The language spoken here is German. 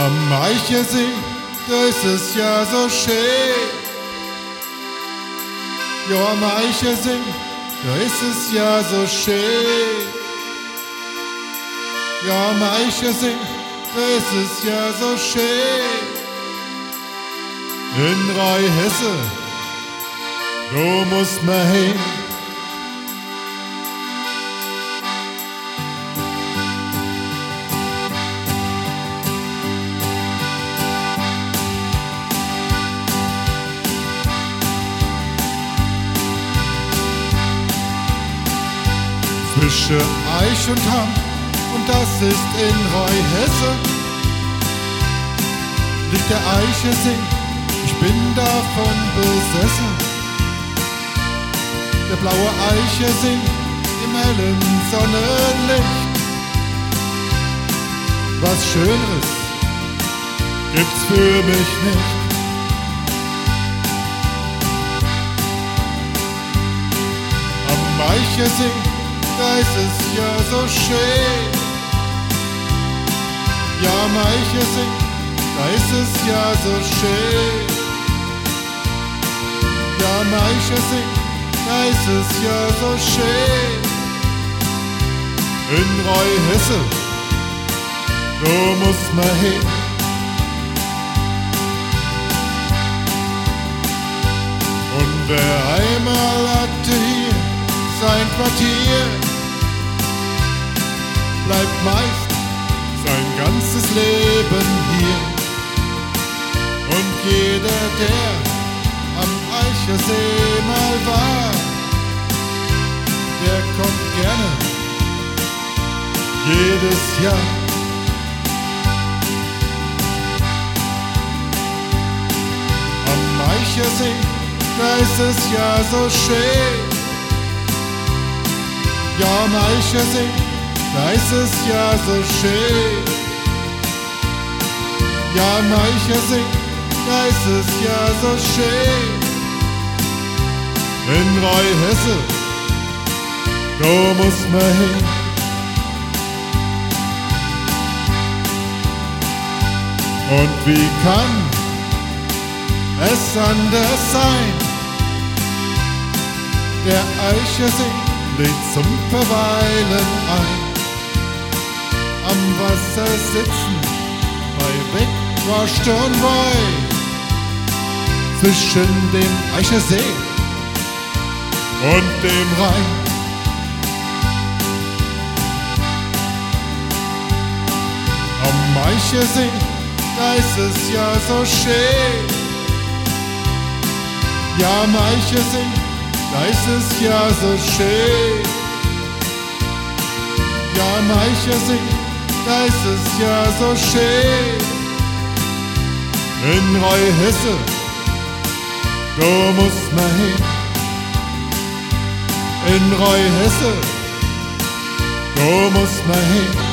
Eichersee, da ist es ja so schön. Ja, am Eichersee, da ist es ja so schön. Ja, am Eichersee, da ist es ja so schön. In Rheinhesse, du musst mal hin. Zwischen Eich und Hamm, und das ist in Rheinhesse, liegt der Eichersee, ich bin davon besessen. Der blaue Eichersee im hellen Sonnenlicht. Was Schöneres gibt's für mich nicht. Eichersee da ist es ja so schön. Ja, Meichesing, da ist es ja so schön. Ja, Meichesing, da ist es ja so schön. In Reuhesse, du musst mal hin. Und wer einmal hatte hier sein Quartier, bleibt meist sein ganzes Leben hier. Und jeder, der am Eichersee mal war, der kommt gerne jedes Jahr. Am Eichersee, da ist es ja so schön. Ja, am Eichersee, da ist es ja so schön. Ja, am Eichersee, da ist es ja so schön. In Rheinhesse, da muss man hin. Und wie kann es anders sein? Der Eichersee lädt zum Verweilen ein. Wasser sitzen, bei Wegwascht und Wei, zwischen dem Eichersee und dem Rhein. Am Eichersee, da ist es ja so schön. Ja, am Eichersee, da ist es ja so schön. Ja, am Eichersee, da ist es ja so schön. In Rheinhesse, da muss man hin. In Rheinhesse, da muss man hin.